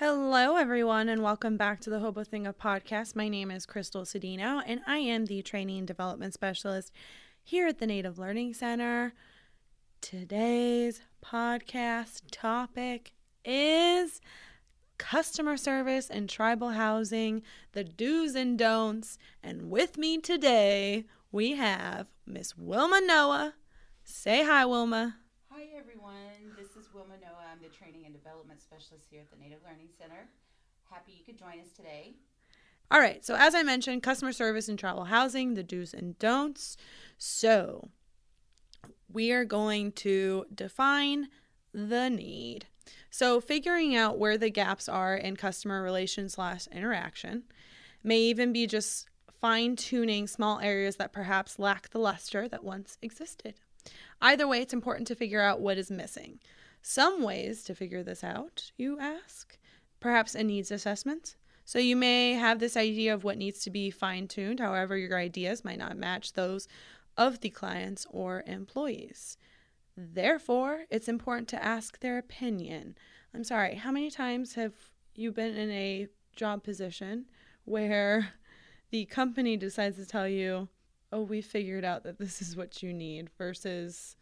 Hello, everyone, and welcome back to the Hobo Thinga podcast. My name is Krystal Cedeno, and I am the training and development specialist here at the Native Learning Center. Today's podcast topic is customer service and tribal housing, the do's and don'ts. And with me today, we have Miss Wilma Noah. Say hi, Wilma. Hi, everyone. Wilma Noah. I'm the Training and Development Specialist here at the Native Learning Center. Happy you could join us today. All right, so as I mentioned, customer service and tribal housing, the do's and don'ts. So, we are going to define the need. So, figuring out where the gaps are in customer relations slash interaction may even be just fine tuning small areas that perhaps lack the luster that once existed. Either way, it's important to figure out what is missing. Some ways to figure this out, you ask? Perhaps a needs assessment. So you may have this idea of what needs to be fine tuned, however, your ideas might not match those of the clients or employees. Therefore, it's important to ask their opinion. I'm sorry, how many times have you been in a job position where the company decides to tell you, oh, we figured out that this is what you need, versus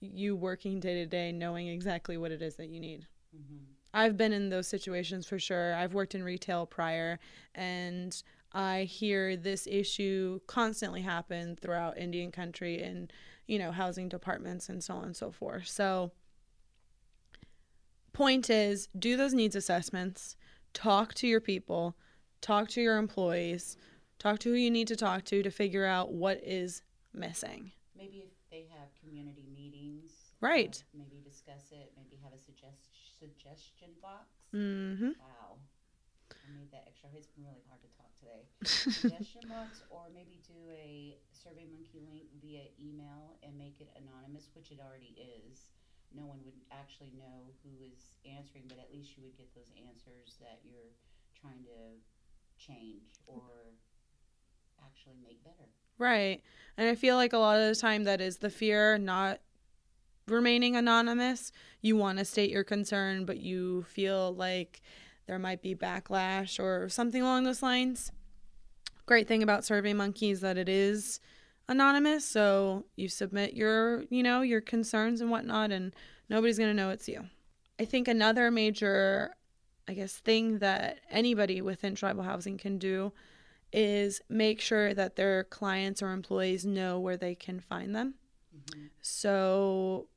you working day to day knowing exactly what it is that you need? Mm-hmm. I've been in those situations for sure. I've worked in retail prior, and I hear this issue constantly happen throughout Indian country and, you know, housing departments and so on and so forth. So, point is do those needs assessments, talk to your people, talk to your employees, talk to who you need to talk to to figure out what is missing. Maybe if they have community meetings, right? Uh, maybe discuss it, maybe have a suggest- suggestion box. Mm-hmm. Wow. I made that extra. It's been really hard to talk today. Suggestion box, or maybe do a Survey Monkey link via email and make it anonymous, which it already is. No one would actually know who is answering, but at least you would get those answers that you're trying to change or actually make better. Right. And I feel like a lot of the time that is the fear, not remaining anonymous. You want to state your concern, but you feel like there might be backlash or something along those lines. Great thing about Survey Monkey is that it is anonymous, so you submit your, you know, your concerns and whatnot, and nobody's gonna know it's you. I think another major, I guess, thing that anybody within tribal housing can do is make sure that their clients or employees know where they can find them. Mm-hmm. So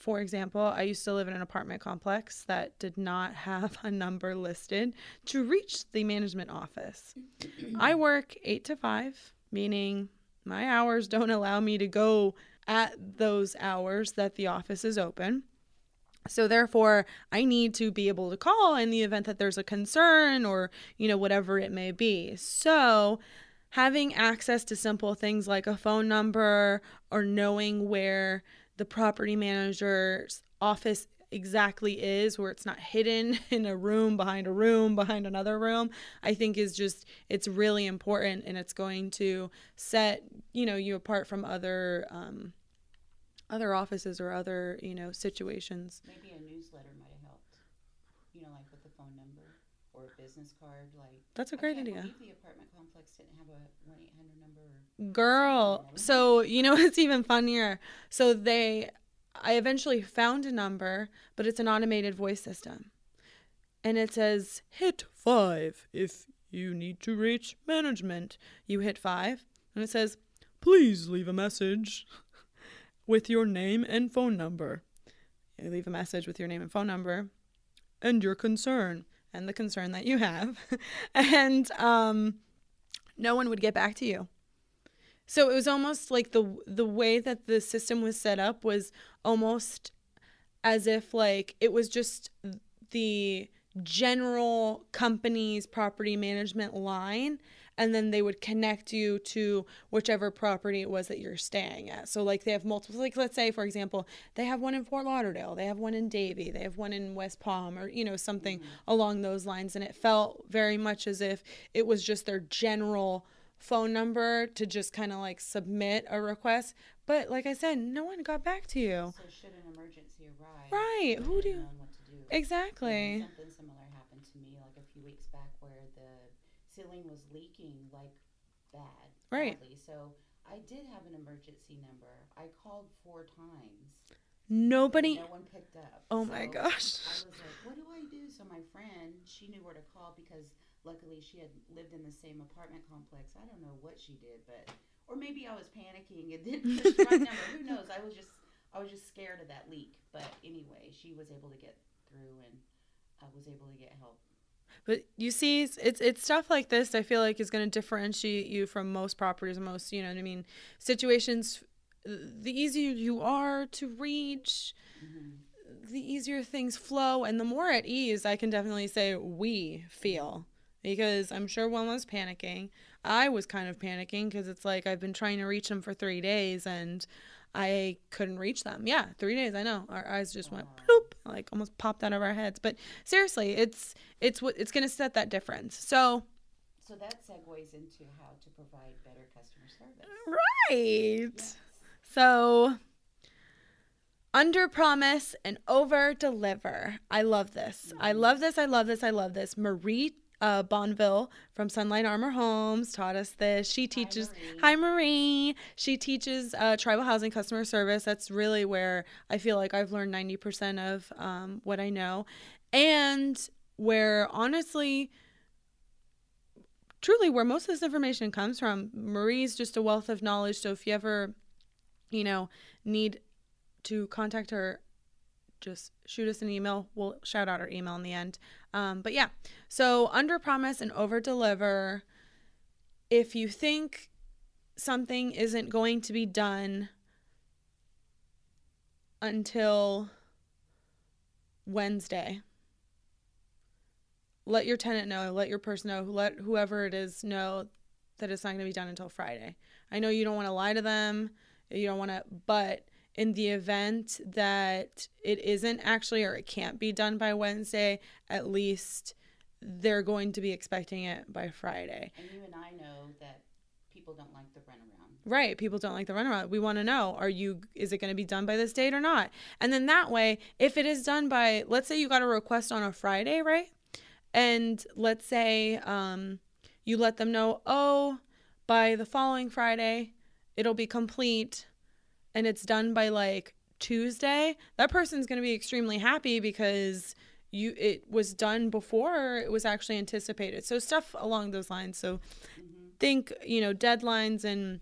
for example, I used to live in an apartment complex that did not have a number listed to reach the management office. I work eight to five, meaning my hours don't allow me to go at those hours that the office is open. So therefore, I need to be able to call in the event that there's a concern or, you know, whatever it may be. So, having access to simple things like a phone number or knowing where the property manager's office exactly is where it's not hidden in a room behind a room behind another room i think is just it's really important and it's going to set you know you apart from other um, other offices or other you know situations. Maybe a newsletter might have helped you know like with the phone number or a business card like that's a great idea. the apartment complex didn't have a 1-800 number girl so you know it's even funnier. So they i eventually found a number but it's an automated voice system. And it says hit five if you need to reach management. You hit five and it says please leave a message with your name and phone number you leave a message with your name and phone number and your concern and the concern that you have. and um, no one would get back to you. So it was almost like the the way that the system was set up was almost as if like it was just the general company's property management line and then they would connect you to whichever property it was that you're staying at. So like they have multiple like let's say for example, they have one in Fort Lauderdale, they have one in Davie, they have one in West Palm or you know something mm-hmm. along those lines and it felt very much as if it was just their general phone number to just kind of like submit a request. But like I said, no one got back to you. So should an emergency arrive? Right. Who do you? Exactly. something similar happened happened to me like a few weeks back where the ceiling was leaking like bad. Right. badly. So I did have an emergency number. I called four times. Nobody. No one picked up. Oh my gosh. I was like, what do I do? So my friend, she knew where to call because luckily she had lived in the same apartment complex. I don't know what she did, but or maybe I was panicking and didn't push the right number. Who knows? I was just I was just scared of that leak. But anyway, she was able to get through and I was able to get help. But you see, it's, it's it's stuff like this. I feel like is going to differentiate you from most properties, most you know what I mean. Situations, the easier you are to reach, Mm-hmm. the easier things flow, and the more at ease I can definitely say we feel. Because I'm sure one was panicking. I was kind of panicking because it's like I've been trying to reach them for three days and I couldn't reach them. Yeah, three days. I know. Our eyes just went bloop, like almost popped out of our heads. But seriously, it's it's what it's gonna set that difference. So So that segues into how to provide better customer service. right. Yes. So under promise and over deliver. I love this. I mm-hmm. love this. I love this. I love this. Marie uh, Bonville from Sunlight Armor Homes taught us this. She teaches. Marie. Hi, Marie. She teaches uh, tribal housing customer service. That's really where I feel like I've learned 90% of um, what I know. And where honestly, truly, where most of this information comes from, Marie's just a wealth of knowledge. So if you ever, you know, need to contact her, just shoot us an email. We'll shout out our email in the end. Um, but yeah, so under promise and over deliver. If you think something isn't going to be done until Wednesday, let your tenant know, let your person know, let whoever it is know that it's not going to be done until Friday. I know you don't want to lie to them, you don't want to, but in the event that it isn't actually or it can't be done by Wednesday, at least they're going to be expecting it by Friday. And you and I know that people don't like the runaround. Right. People don't like the runaround. We want to know, are you is it going to be done by this date or not? And then that way, if it is done by let's say you got a request on a Friday, right? And let's say um you let them know, "Oh, by the following Friday, it'll be complete." And it's done by like Tuesday. That person's going to be extremely happy because you it was done before it was actually anticipated. So stuff along those lines. So hmm think, you know, deadlines and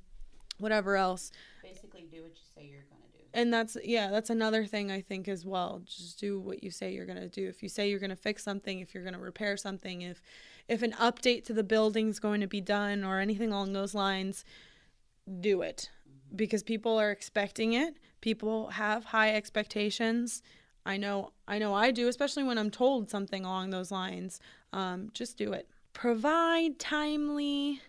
whatever else. Basically, do what you say you're going to do. And that's yeah, that's another thing I think as well. Just do what you say you're going to do. If you say you're going to fix something, if you're going to repair something, if if an update to the building's going to be done or anything along those lines, do it. Because people are expecting it. People have high expectations. I know I know I do, especially when I'm told something along those lines. Um, just do it. Provide timely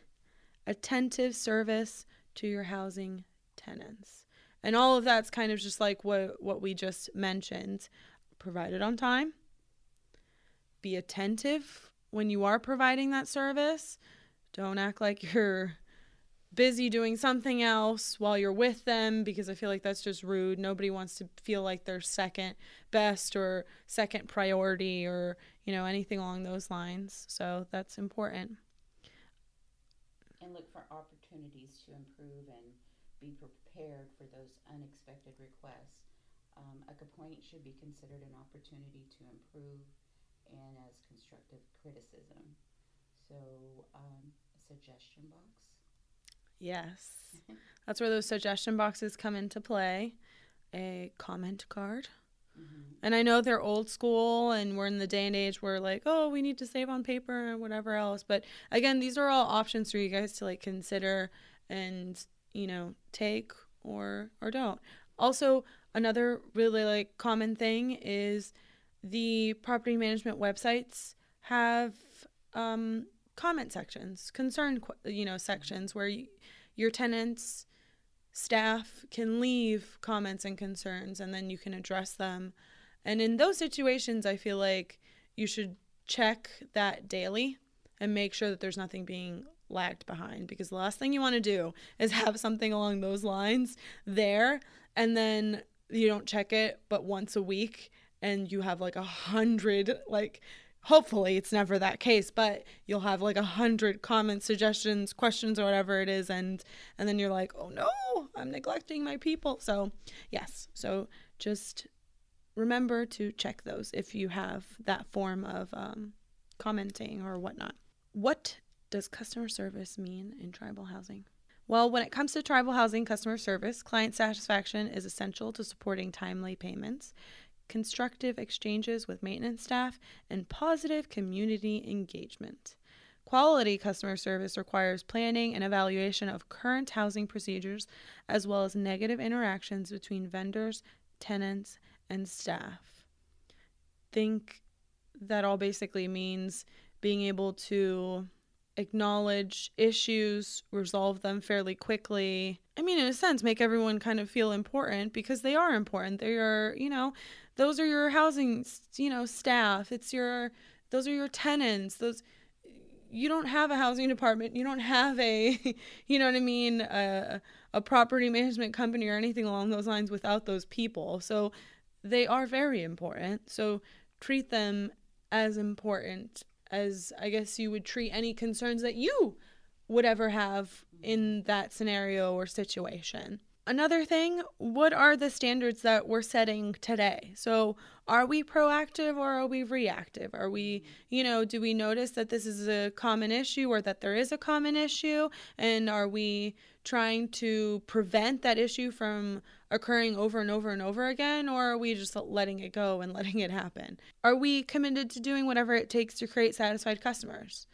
attentive service to your housing tenants. And all of that's kind of just like what what we just mentioned. Provide it on time. Be attentive when you are providing that service. Don't act like you're busy doing something else while you're with them because I feel like that's just rude. Nobody wants to feel like they're second best or second priority or, you know, anything along those lines. So that's important. And look for opportunities to improve and be prepared for those unexpected requests. Um, a complaint should be considered an opportunity to improve and as constructive criticism. So, um, suggestion box. Yes. That's where those suggestion boxes come into play. A comment card. Mm-hmm. And I know they're old school and we're in the day and age where like, oh, we need to save on paper and whatever else. But again, these are all options for you guys to like consider and, you know, take or or don't. Also, another really like common thing is the property management websites have um comment sections, concern you know sections where you, your tenants staff can leave comments and concerns and then you can address them. And in those situations, I feel like you should check that daily and make sure that there's nothing being lagged behind because the last thing you want to do is have something along those lines there and then you don't check it but once a week and you have like a hundred like hopefully it's never that case but you'll have like a hundred comments suggestions questions or whatever it is and and then you're like oh no i'm neglecting my people. So yes. So just remember to check those if you have that form of um, commenting or whatnot. What does customer service mean in tribal housing? Well, when it comes to tribal housing customer service, client satisfaction is essential to supporting timely payments, constructive exchanges with maintenance staff, and positive community engagement. Quality customer service requires planning and evaluation of current housing procedures, as well as negative interactions between vendors, tenants, and staff. Think that all basically means being able to acknowledge issues, resolve them fairly quickly. I mean, in a sense, make everyone kind of feel important because they are important. They are, you know, those are your housing, you know, staff. It's your, those are your tenants. Those, you don't have a housing department. You don't have a, you know what I mean, a, a property management company or anything along those lines without those people. So they are very important. So treat them as important as I guess you would treat any concerns that you would ever have in that scenario or situation. Another thing, what are the standards that we're setting today? So, are we proactive or are we reactive? Are we, you know, do we notice that this is a common issue or that there is a common issue? And are we trying to prevent that issue from occurring over and over and over again? Or are we just letting it go and letting it happen? Are we committed to doing whatever it takes to create satisfied customers?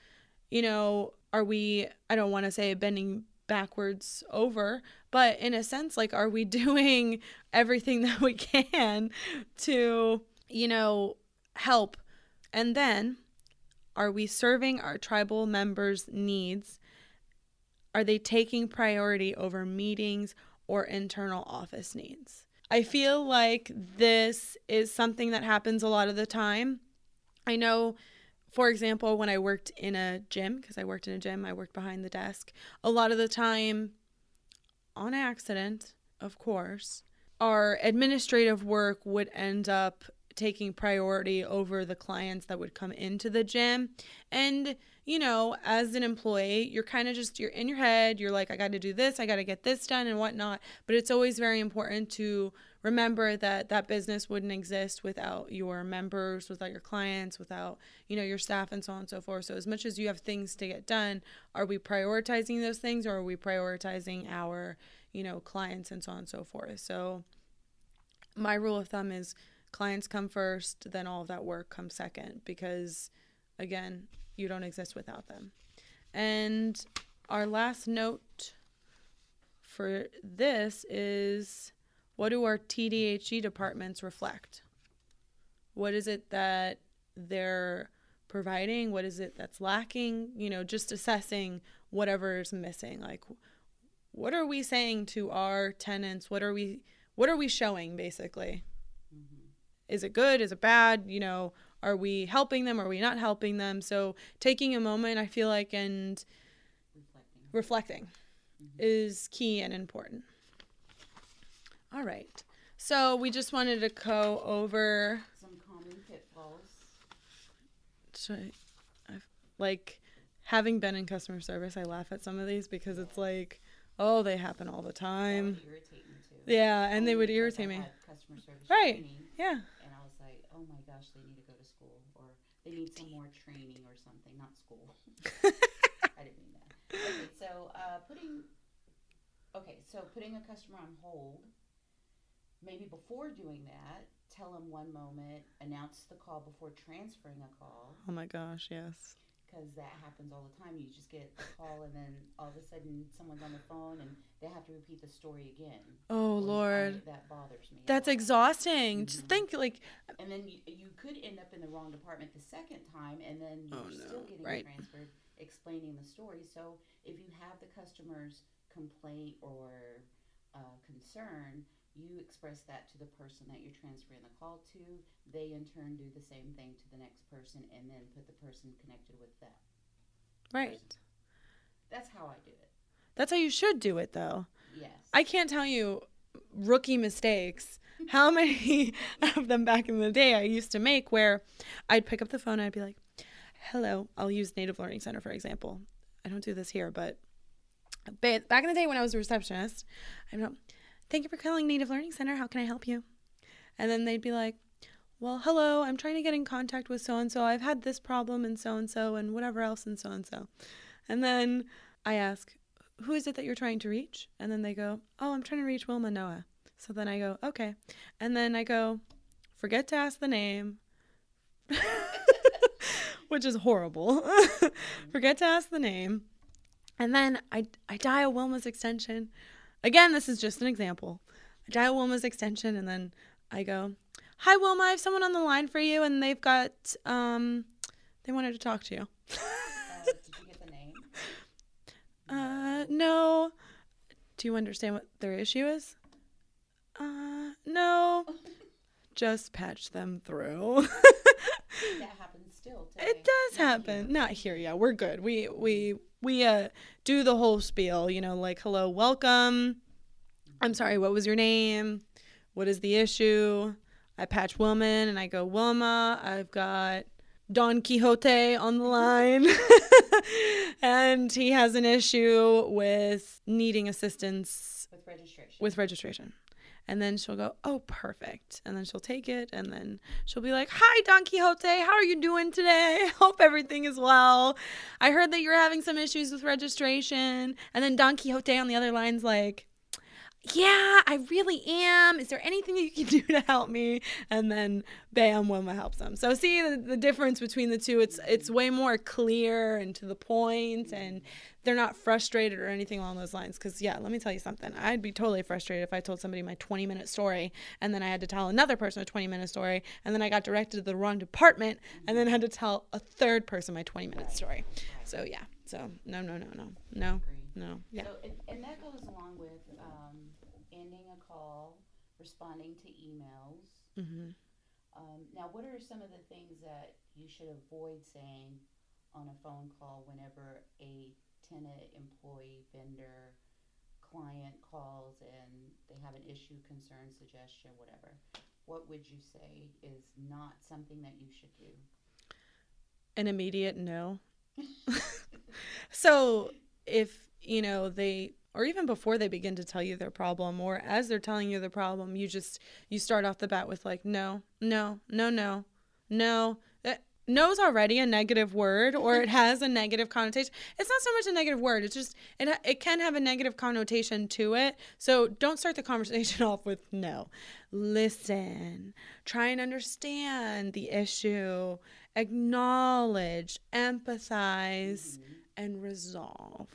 You know, are we, I don't want to say bending backwards over but in a sense like are we doing everything that we can to you know help and then are we serving our tribal members needs are they taking priority over meetings or internal office needs? I feel like this is something that happens a lot of the time. I know for example, when I worked in a gym, because I worked in a gym, I worked behind the desk, a lot of the time, on accident, of course, our administrative work would end up taking priority over the clients that would come into the gym. And, you know, as an employee, you're kind of just, you're in your head, you're like, I got to do this, I got to get this done and whatnot. But it's always very important to remember that that business wouldn't exist without your members, without your clients, without, you know, your staff and so on and so forth. So as much as you have things to get done, are we prioritizing those things or are we prioritizing our, you know, clients and so on and so forth? So my rule of thumb is clients come first, then all of that work comes second because again, you don't exist without them. And our last note for this is what do our TDHE departments reflect? What is it that they're providing? What is it that's lacking? You know, just assessing whatever is missing. Like, what are we saying to our tenants? What are we what are we showing basically? Is it good? Is it bad? You know, are we helping them? Are we not helping them? So taking a moment, I feel like, and reflecting, reflecting mm-hmm. is key and important. All right. So we just wanted to go over some common pitfalls. so I, like having been in customer service, I laugh at some of these because it's like, oh, they happen all the time. Yeah, and they would irritate me. Right. Training, yeah. And I was like, oh my gosh, they need to go to school or they need some more training or something, not school. I didn't mean that. Okay, so uh, putting okay, so putting a customer on hold maybe before doing that, tell them one moment, announce the call before transferring a call. Oh my gosh, yes. Because that happens all the time. You just get a call, and then all of a sudden someone's on the phone and they have to repeat the story again. Oh Lord, that bothers me. That's exhausting. Mm-hmm. Just think like. And then you, you could end up in the wrong department the second time, and then you're oh, no. still getting right. transferred, explaining the story. So if you have the customer's complaint or uh, concern, you express that to the person that you're transferring the call to. They in turn do the same thing to the next person and then put the person connected with them. Right. Person. That's how I do it. That's how you should do it, though. Yes. I can't tell you rookie mistakes. How many of them back in the day I used to make where I'd pick up the phone and I'd be like, hello, I'll use Native Learning Center for example. I don't do this here, but back in the day when I was a receptionist, I don't. Thank you for calling Native Learning Center. How can I help you? And then they'd be like, well, hello, I'm trying to get in contact with so and so. I've had this problem and so and so and whatever else and so and so. And then I ask, who is it that you're trying to reach? And then they go, oh, I'm trying to reach Wilma Noah. So then I go, okay. And then I go, forget to ask the name, which is horrible. forget to ask the name. And then I, I dial Wilma's extension. Again, this is just an example. I dial Wilma's extension and then I go, Hi, Wilma, I have someone on the line for you and they've got, um, they wanted to talk to you. Uh, did you get the name? Uh, no. Do you understand what their issue is? Uh, no. Just patch them through. That happens still today. it does Not happen. here. Not here, yeah. We're good. We we we uh do the whole spiel, you know, like hello, welcome. I'm sorry, what was your name? What is the issue? I patch Wilman and I go, Wilma, I've got Don Quixote on the line. and he has an issue with needing assistance With registration. with registration. And then she'll go, Oh, perfect. And then she'll take it. And then she'll be like, Hi, Don Quixote. How are you doing today? Hope everything is well. I heard that you're having some issues with registration. And then Don Quixote on the other line's like, yeah, I really am. Is there anything you can do to help me? And then bam, Wilma helps them. So see the, the difference between the two. It's it's way more clear and to the point and they're not frustrated or anything along those lines. Cause yeah, let me tell you something. I'd be totally frustrated if I told somebody my 20 minute story and then I had to tell another person a 20 minute story and then I got directed to the wrong department and then had to tell a third person my 20 minute story. So yeah. So no, no, no, no, no, no. Yeah. So, and, and that goes with um, ending a call, responding to emails. Mm-hmm. Um, now, what are some of the things that you should avoid saying on a phone call whenever a tenant, employee, vendor, client calls and they have an issue, concern, suggestion, whatever? What would you say is not something that you should do? an immediate no. so if, you know, they or even before they begin to tell you their problem or as they're telling you the problem, you just you start off the bat with like no, no, no, no. No. That no's already a negative word or it has a negative connotation. It's not so much a negative word. It's just it it can have a negative connotation to it. So don't start the conversation off with no. Listen. Try and understand the issue acknowledge, empathize, mm-hmm. and resolve.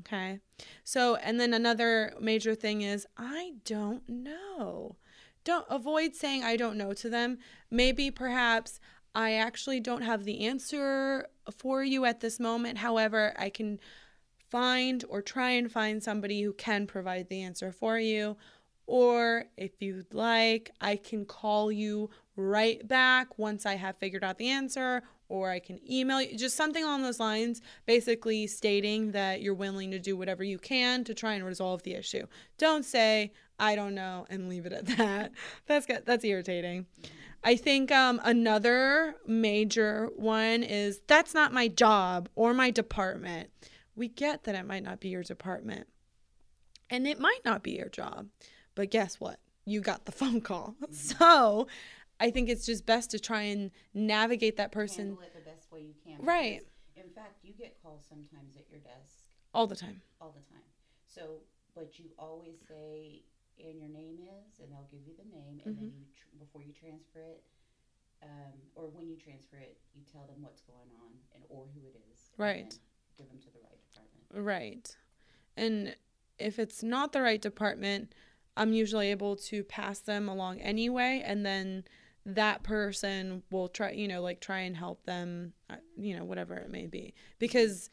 Okay. So, and then another major thing is I don't know. Don't avoid saying I don't know to them. Maybe perhaps I actually don't have the answer for you at this moment. However, I can find or try and find somebody who can provide the answer for you. Or if you'd like, I can call you right back once I have figured out the answer, or I can email you, just something along those lines, basically stating that you're willing to do whatever you can to try and resolve the issue. Don't say, I don't know, and leave it at that. That's good. That's irritating. I think um, another major one is that's not my job or my department. We get that it might not be your department and it might not be your job, but guess what? You got the phone call. So I think it's just best to try and navigate that person Handle it the best way you can. Right. In fact, you get calls sometimes at your desk all the time. all the time. So, but you always say, and your name is, and they'll give you the name, and Mm-hmm. then you tr- before you transfer it, um, or when you transfer it, you tell them what's going on and or who it is. Right. Give them to the right department. Right. And if it's not the right department, I'm usually able to pass them along anyway. And then that person will try, you know, like try and help them, uh, you know, whatever it may be. Because,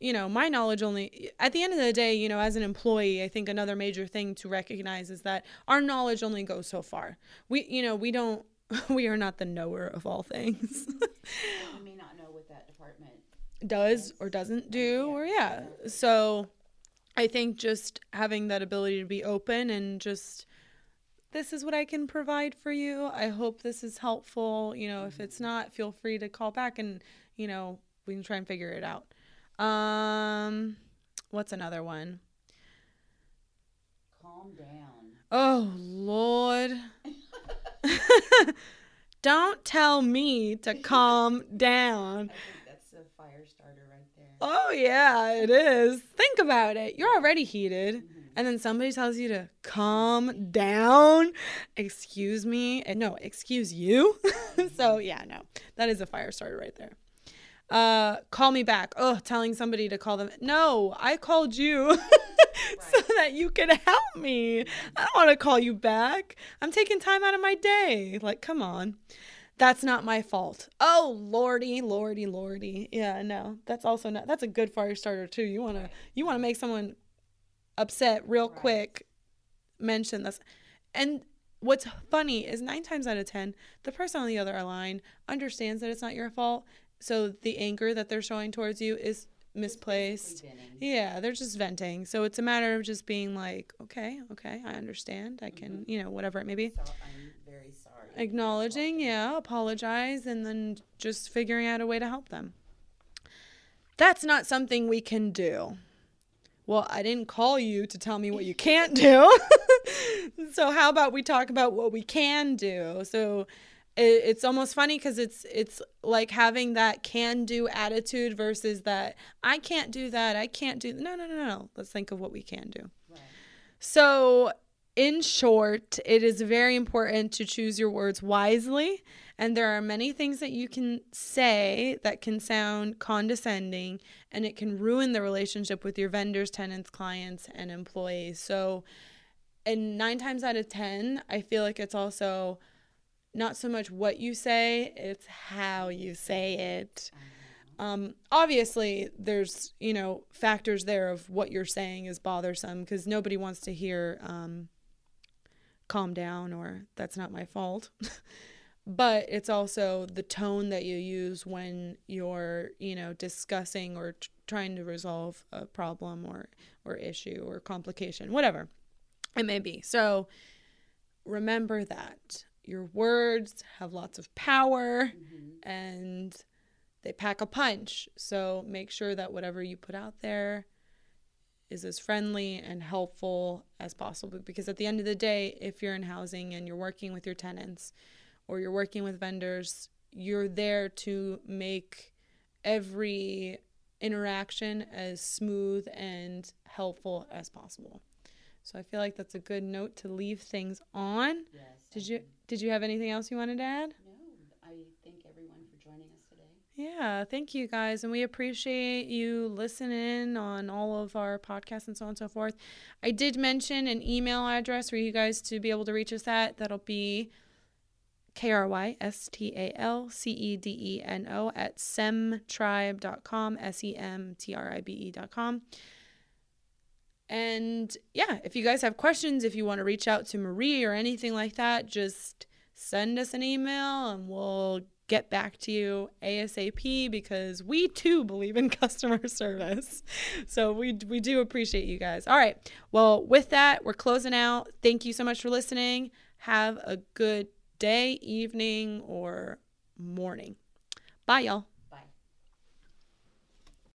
you know, my knowledge only, at the end of the day, you know, as an employee, I think another major thing to recognize is that our knowledge only goes so far. We, you know, we don't, we are not the knower of all things. You may not know what that department. does or doesn't do or yeah so i think just having that ability to be open and just this is what i can provide for you i hope this is helpful you know if it's not feel free to call back and you know we can try and figure it out. Um, what's another one? Calm down. Oh Lord. Don't tell me to calm down. That's a fire starter right there. Oh yeah, it is. Think about it. You're already heated. And then somebody tells you to calm down. Excuse me. And No, excuse you. so yeah, no. That is a fire starter right there. Uh call me back. Oh, telling somebody to call them. No, I called you so that you could help me. I don't want to call you back. I'm taking time out of my day. Like, come on. That's not my fault. Oh, lordy, lordy, lordy. Yeah, no. That's also not that's a good fire starter too. You want to you want to make someone upset real Right. quick. Mention this. And what's funny is 9 times out of 10, the person on the other line understands that it's not your fault. So the anger that they're showing towards you is misplaced. Yeah, they're just venting. So it's a matter of just being like, okay, okay, I understand. I can, mm-hmm. you know, whatever it may be. So I'm very sorry. Acknowledging, yeah, apologize, and then just figuring out a way to help them. That's not something we can do. Well, I didn't call you to tell me what you can't do. so how about we talk about what we can do? So it, it's almost funny because it's it's like having that can do attitude versus that I can't do that. I can't do no no no no. Let's think of what we can do. Right. So, in short, it is very important to choose your words wisely. And there are many things that you can say that can sound condescending and it can ruin the relationship with your vendors, tenants, clients, and employees. So, and nine times out of 10, I feel like it's also not so much what you say, it's how you say it. Um, obviously, there's you know factors there of what you're saying is bothersome because nobody wants to hear um, "calm down" or "that's not my fault." but it's also the tone that you use when you're you know discussing or t- trying to resolve a problem or or issue or complication, whatever it may be. So remember that your words have lots of power Mhm. and they pack a punch. So make sure that whatever you put out there is as friendly and helpful as possible. Because at the end of the day, if you're in housing and you're working with your tenants or you're working with vendors, you're there to make every interaction as smooth and helpful as possible. So I feel like that's a good note to leave things on. Yes. Did you did you have anything else you wanted to add? No, I thank everyone for joining us today. Yeah, thank you guys. And we appreciate you listening on all of our podcasts and so on and so forth. I did mention an email address for you guys to be able to reach us at. That'll be K R Y S T A L C E D E N O at semtribe.com, S E M T R I B E.com. And yeah, if you guys have questions, if you want to reach out to Marie or anything like that, just send us an email and we'll get back to you ASAP because we too believe in customer service. So we we do appreciate you guys. All right. Well, with that, we're closing out. Thank you so much for listening. Have a good day, evening, or morning. Bye, y'all.